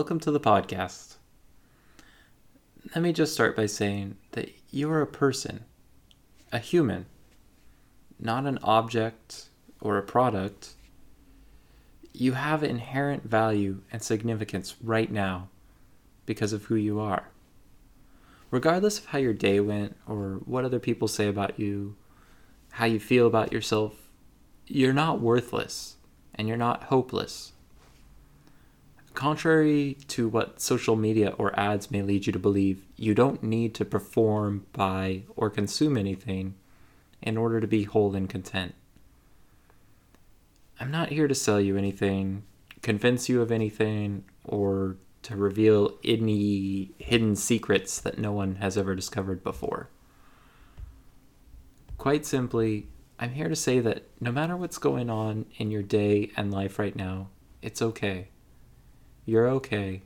welcome to the podcast. Let me just start by saying that you are a person, a human, not an object or a product. You have inherent value and significance right now because of who you are. Regardless of how your day went or what other people say about you, how you feel about yourself, you're not worthless and you're not hopeless. Contrary to what social media or ads may lead you to believe, you don't need to perform, buy, or consume anything in order to be whole and content. I'm not here to sell you anything, convince you of anything, or to reveal any hidden secrets that no one has ever discovered before. Quite simply, I'm here to say that no matter what's going on in your day and life right now, it's okay. You're okay,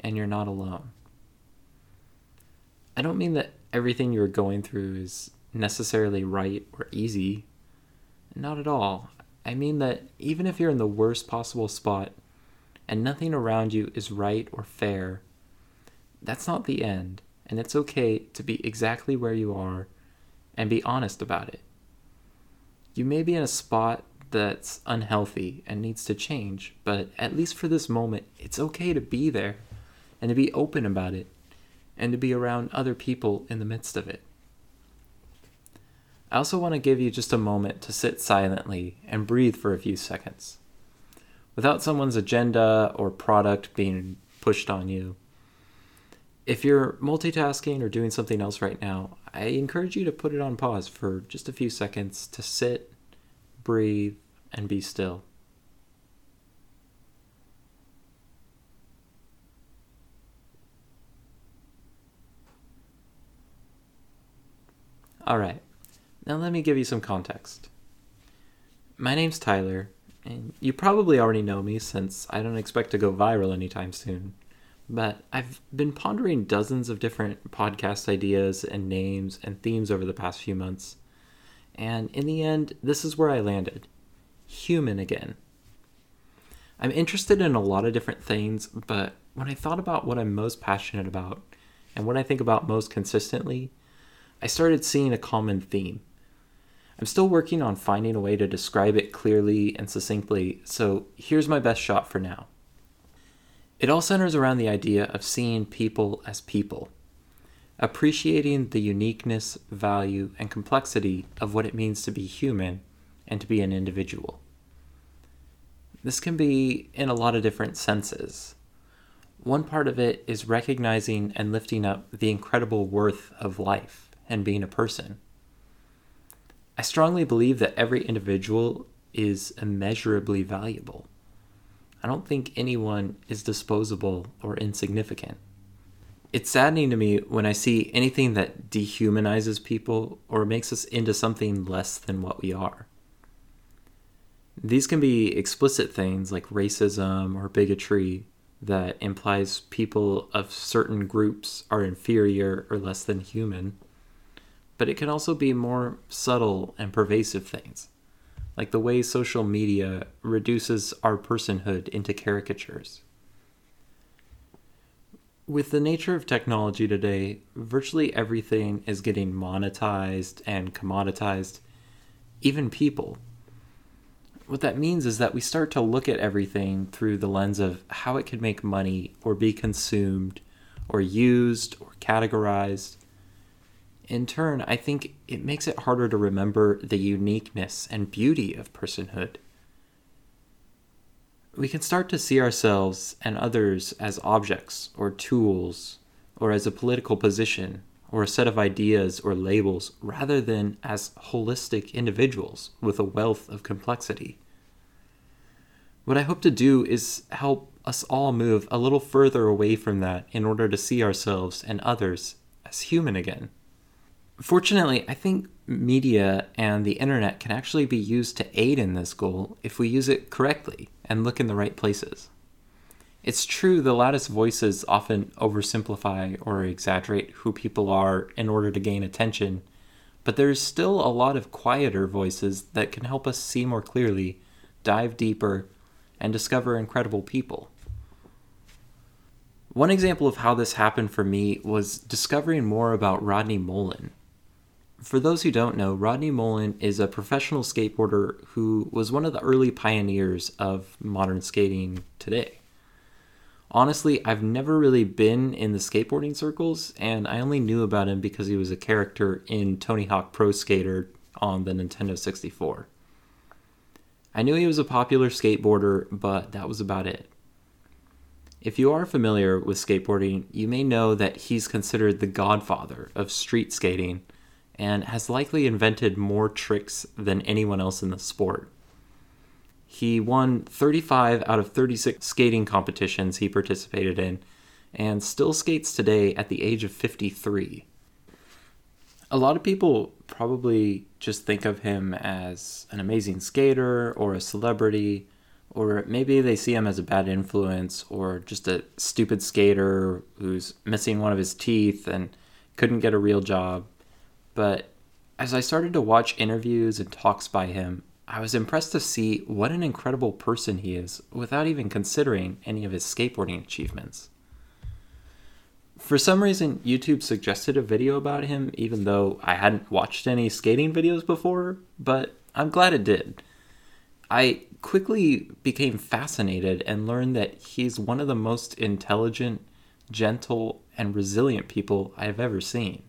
and you're not alone. I don't mean that everything you're going through is necessarily right or easy. Not at all. I mean that even if you're in the worst possible spot and nothing around you is right or fair, that's not the end, and it's okay to be exactly where you are and be honest about it. You may be in a spot that's unhealthy and needs to change, but at least for this moment, it's okay to be there and to be open about it and to be around other people in the midst of it. I also want to give you just a moment to sit silently and breathe for a few seconds. Without someone's agenda or product being pushed on you. If you're multitasking or doing something else right now, I encourage you to put it on pause for just a few seconds to sit, breathe, and be still. All right, now let me give you some context. My name's Tyler, and you probably already know me since I don't expect to go viral anytime soon. But I've been pondering dozens of different podcast ideas and names and themes over the past few months. And in the end, this is where I landed human again. I'm interested in a lot of different things, but when I thought about what I'm most passionate about and what I think about most consistently, I started seeing a common theme. I'm still working on finding a way to describe it clearly and succinctly, so here's my best shot for now. It all centers around the idea of seeing people as people, appreciating the uniqueness, value, and complexity of what it means to be human and to be an individual. This can be in a lot of different senses. One part of it is recognizing and lifting up the incredible worth of life and being a person. I strongly believe that every individual is immeasurably valuable. I don't think anyone is disposable or insignificant. It's saddening to me when I see anything that dehumanizes people or makes us into something less than what we are. These can be explicit things like racism or bigotry that implies people of certain groups are inferior or less than human but it can also be more subtle and pervasive things, like the way social media reduces our personhood into caricatures. With the nature of technology today, virtually everything is getting monetized and commoditized, even people. What that means is that we start to look at everything through the lens of how it could make money or be consumed or used or categorized in turn, I think it makes it harder to remember the uniqueness and beauty of personhood. We can start to see ourselves and others as objects or tools, or as a political position, or a set of ideas or labels, rather than as holistic individuals with a wealth of complexity. What I hope to do is help us all move a little further away from that in order to see ourselves and others as human again. Fortunately, I think media and the internet can actually be used to aid in this goal if we use it correctly and look in the right places. It's true the loudest voices often oversimplify or exaggerate who people are in order to gain attention, but there's still a lot of quieter voices that can help us see more clearly, dive deeper, and discover incredible people. One example of how this happened for me was discovering more about Rodney Mullen. For those who don't know, Rodney Mullen is a professional skateboarder who was one of the early pioneers of modern skating today. Honestly, I've never really been in the skateboarding circles, and I only knew about him because he was a character in Tony Hawk Pro Skater on the Nintendo 64. I knew he was a popular skateboarder, but that was about it. If you are familiar with skateboarding, you may know that he's considered the godfather of street skating and has likely invented more tricks than anyone else in the sport. He won 35 out of 36 skating competitions he participated in and still skates today at the age of 53. A lot of people probably just think of him as an amazing skater or a celebrity, or maybe they see him as a bad influence or just a stupid skater who's missing one of his teeth and couldn't get a real job. But as I started to watch interviews and talks by him, I was impressed to see what an incredible person he is without even considering any of his skateboarding achievements. For some reason, YouTube suggested a video about him, even though I hadn't watched any skating videos before, but I'm glad it did. I quickly became fascinated and learned that he's one of the most intelligent, gentle, and resilient people I have ever seen.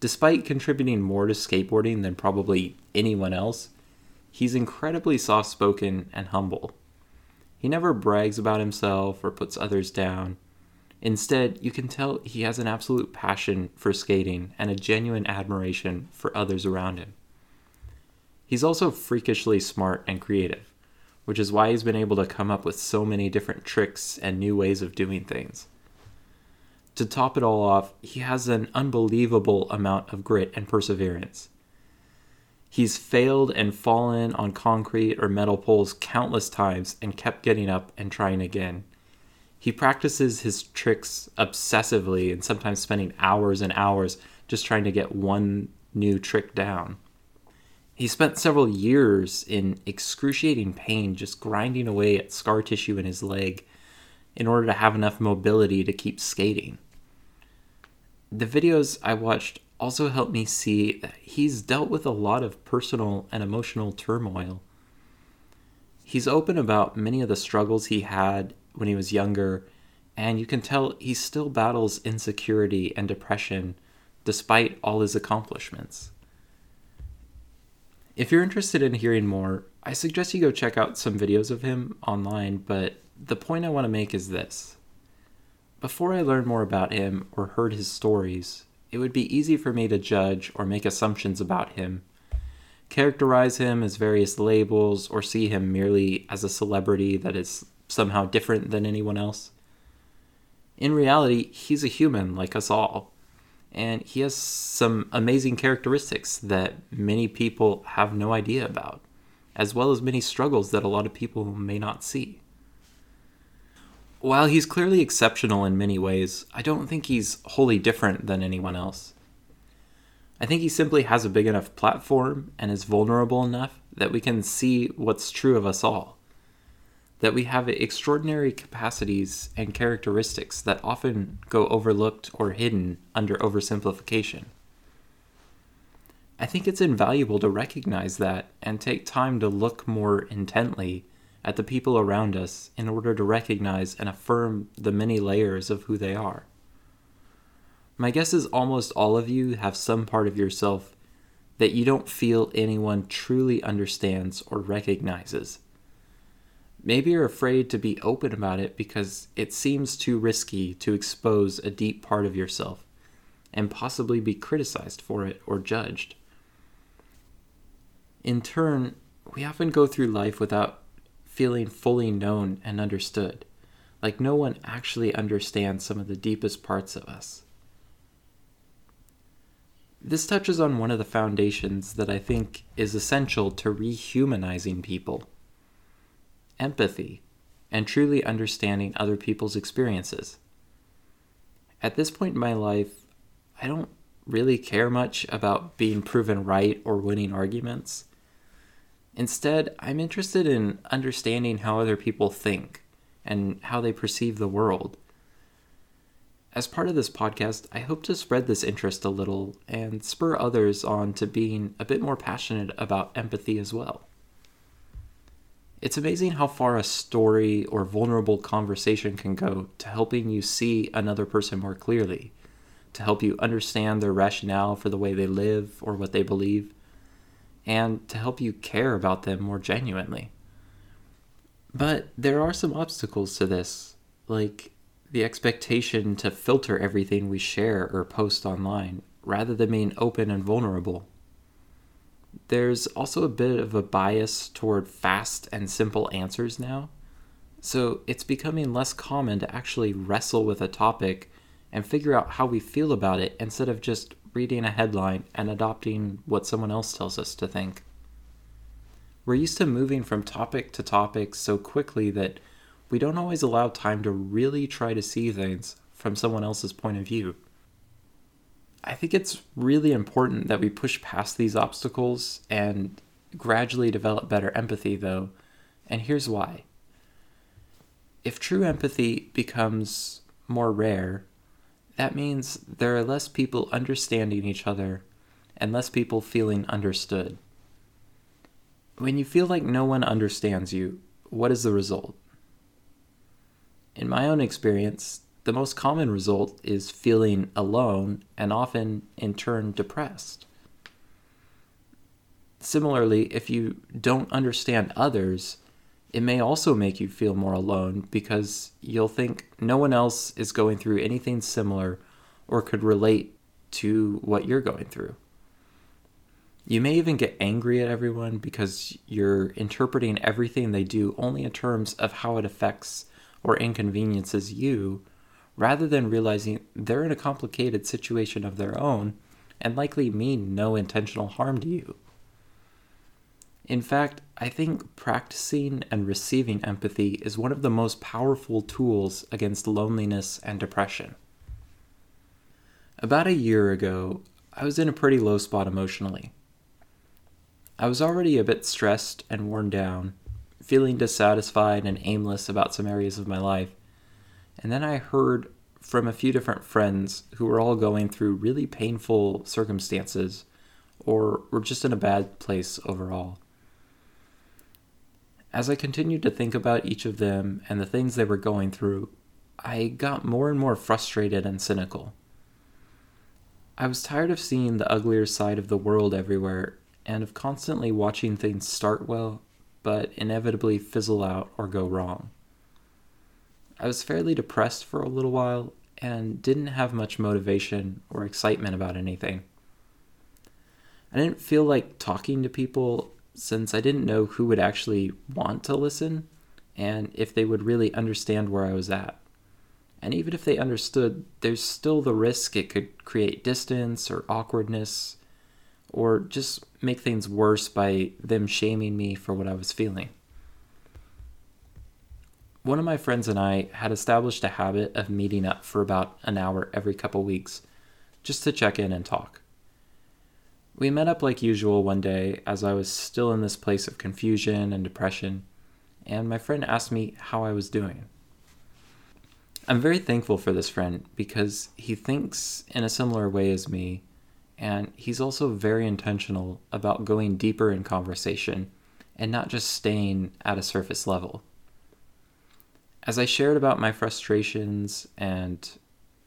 Despite contributing more to skateboarding than probably anyone else, he's incredibly soft spoken and humble. He never brags about himself or puts others down. Instead, you can tell he has an absolute passion for skating and a genuine admiration for others around him. He's also freakishly smart and creative, which is why he's been able to come up with so many different tricks and new ways of doing things. To top it all off, he has an unbelievable amount of grit and perseverance. He's failed and fallen on concrete or metal poles countless times and kept getting up and trying again. He practices his tricks obsessively and sometimes spending hours and hours just trying to get one new trick down. He spent several years in excruciating pain just grinding away at scar tissue in his leg in order to have enough mobility to keep skating the videos I watched also helped me see that he's dealt with a lot of personal and emotional turmoil. He's open about many of the struggles he had when he was younger, and you can tell he still battles insecurity and depression despite all his accomplishments. If you're interested in hearing more, I suggest you go check out some videos of him online, but the point I want to make is this before I learned more about him or heard his stories, it would be easy for me to judge or make assumptions about him, characterize him as various labels, or see him merely as a celebrity that is somehow different than anyone else. In reality, he's a human like us all, and he has some amazing characteristics that many people have no idea about, as well as many struggles that a lot of people may not see. While he's clearly exceptional in many ways, I don't think he's wholly different than anyone else. I think he simply has a big enough platform and is vulnerable enough that we can see what's true of us all. That we have extraordinary capacities and characteristics that often go overlooked or hidden under oversimplification. I think it's invaluable to recognize that and take time to look more intently at the people around us in order to recognize and affirm the many layers of who they are. My guess is almost all of you have some part of yourself that you don't feel anyone truly understands or recognizes. Maybe you're afraid to be open about it because it seems too risky to expose a deep part of yourself and possibly be criticized for it or judged. In turn, we often go through life without feeling fully known and understood, like no one actually understands some of the deepest parts of us. This touches on one of the foundations that I think is essential to rehumanizing people empathy and truly understanding other people's experiences. At this point in my life, I don't really care much about being proven right or winning arguments. Instead, I'm interested in understanding how other people think and how they perceive the world, As part of this podcast, I hope to spread this interest a little and spur others on to being a bit more passionate about empathy as well. It's amazing how far a story or vulnerable conversation can go to helping you see another person more clearly, to help you understand their rationale for the way they live or what they believe, and to help you care about them more genuinely. But there are some obstacles to this, like the expectation to filter everything we share or post online rather than being open and vulnerable. There's also a bit of a bias toward fast and simple answers now, so it's becoming less common to actually wrestle with a topic and figure out how we feel about it instead of just reading a headline and adopting what someone else tells us to think. We're used to moving from topic to topic so quickly that we don't always allow time to really try to see things from someone else's point of view. I think it's really important that we push past these obstacles and gradually develop better empathy, though, and here's why. If true empathy becomes more rare, that means there are less people understanding each other and less people feeling understood. When you feel like no one understands you, what is the result? In my own experience, the most common result is feeling alone and often, in turn, depressed. Similarly, if you don't understand others, it may also make you feel more alone because you'll think no one else is going through anything similar or could relate to what you're going through. You may even get angry at everyone because you're interpreting everything they do only in terms of how it affects or inconveniences you, rather than realizing they're in a complicated situation of their own and likely mean no intentional harm to you. In fact, I think practicing and receiving empathy is one of the most powerful tools against loneliness and depression. About a year ago, I was in a pretty low spot emotionally. I was already a bit stressed and worn down, feeling dissatisfied and aimless about some areas of my life. And then I heard from a few different friends who were all going through really painful circumstances or were just in a bad place overall. As I continued to think about each of them and the things they were going through, I got more and more frustrated and cynical. I was tired of seeing the uglier side of the world everywhere and of constantly watching things start well but inevitably fizzle out or go wrong. I was fairly depressed for a little while and didn't have much motivation or excitement about anything. I didn't feel like talking to people since I didn't know who would actually want to listen and if they would really understand where I was at. And even if they understood, there's still the risk it could create distance or awkwardness or just make things worse by them shaming me for what I was feeling. One of my friends and I had established a habit of meeting up for about an hour every couple weeks just to check in and talk. We met up like usual one day as I was still in this place of confusion and depression, and my friend asked me how I was doing. I'm very thankful for this friend because he thinks in a similar way as me and he's also very intentional about going deeper in conversation and not just staying at a surface level. As I shared about my frustrations and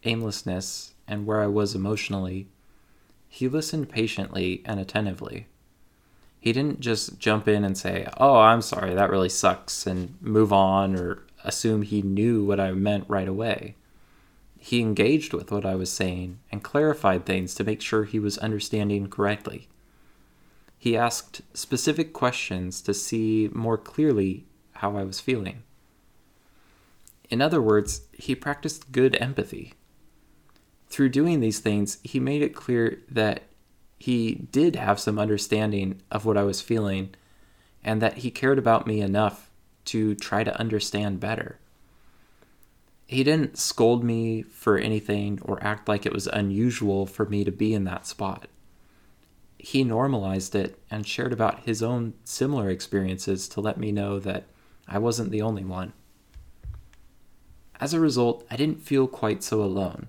aimlessness and where I was emotionally, he listened patiently and attentively. He didn't just jump in and say, Oh, I'm sorry, that really sucks, and move on or assume he knew what I meant right away. He engaged with what I was saying and clarified things to make sure he was understanding correctly. He asked specific questions to see more clearly how I was feeling. In other words, he practiced good empathy. Through doing these things, he made it clear that he did have some understanding of what I was feeling and that he cared about me enough to try to understand better he didn't scold me for anything or act like it was unusual for me to be in that spot. He normalized it and shared about his own similar experiences to let me know that I wasn't the only one. As a result, I didn't feel quite so alone,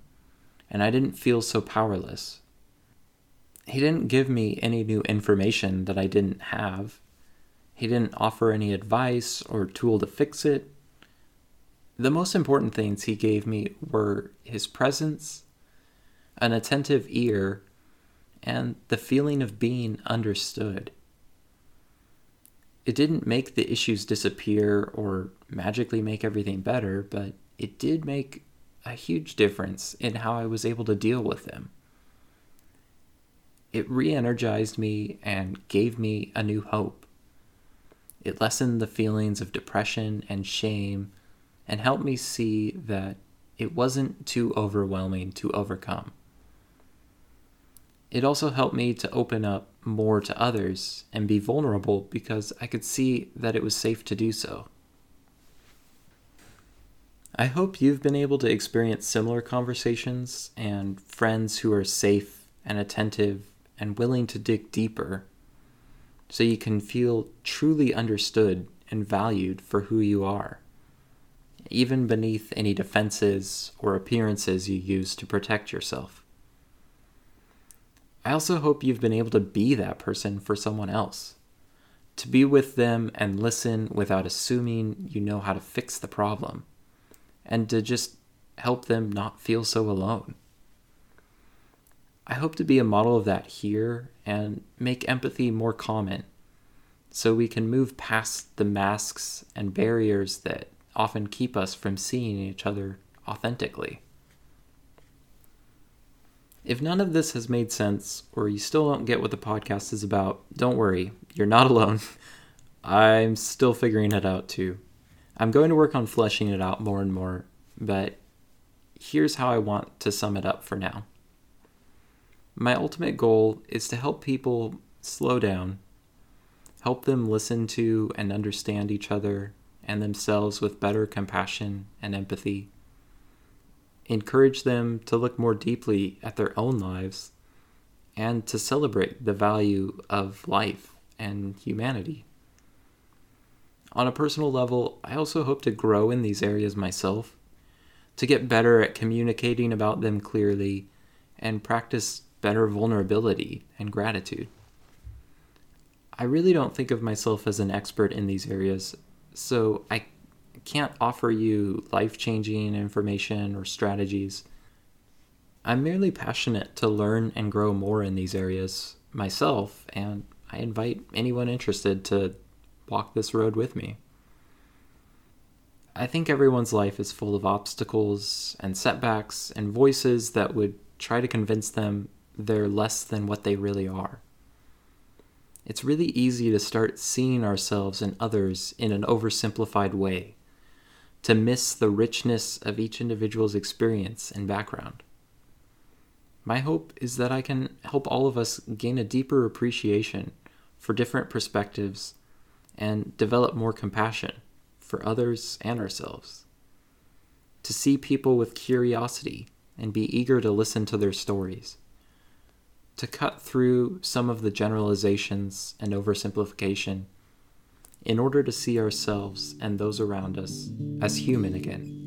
and I didn't feel so powerless. He didn't give me any new information that I didn't have. He didn't offer any advice or tool to fix it. The most important things he gave me were his presence, an attentive ear, and the feeling of being understood. It didn't make the issues disappear or magically make everything better, but it did make a huge difference in how I was able to deal with them. It re energized me and gave me a new hope. It lessened the feelings of depression and shame and helped me see that it wasn't too overwhelming to overcome. It also helped me to open up more to others and be vulnerable because I could see that it was safe to do so. I hope you've been able to experience similar conversations and friends who are safe and attentive and willing to dig deeper so you can feel truly understood and valued for who you are, even beneath any defenses or appearances you use to protect yourself. I also hope you've been able to be that person for someone else. To be with them and listen without assuming you know how to fix the problem and to just help them not feel so alone. I hope to be a model of that here and make empathy more common so we can move past the masks and barriers that often keep us from seeing each other authentically. If none of this has made sense or you still don't get what the podcast is about, don't worry, you're not alone. I'm still figuring it out too. I'm going to work on fleshing it out more and more, but here's how I want to sum it up for now. My ultimate goal is to help people slow down, help them listen to and understand each other and themselves with better compassion and empathy, encourage them to look more deeply at their own lives, and to celebrate the value of life and humanity. On a personal level, I also hope to grow in these areas myself, to get better at communicating about them clearly, and practice better vulnerability and gratitude. I really don't think of myself as an expert in these areas, so I can't offer you life changing information or strategies. I'm merely passionate to learn and grow more in these areas myself, and I invite anyone interested to walk this road with me. I think everyone's life is full of obstacles and setbacks and voices that would try to convince them they're less than what they really are. It's really easy to start seeing ourselves and others in an oversimplified way, to miss the richness of each individual's experience and background. My hope is that I can help all of us gain a deeper appreciation for different perspectives and develop more compassion for others and ourselves. To see people with curiosity and be eager to listen to their stories. To cut through some of the generalizations and oversimplification in order to see ourselves and those around us as human again.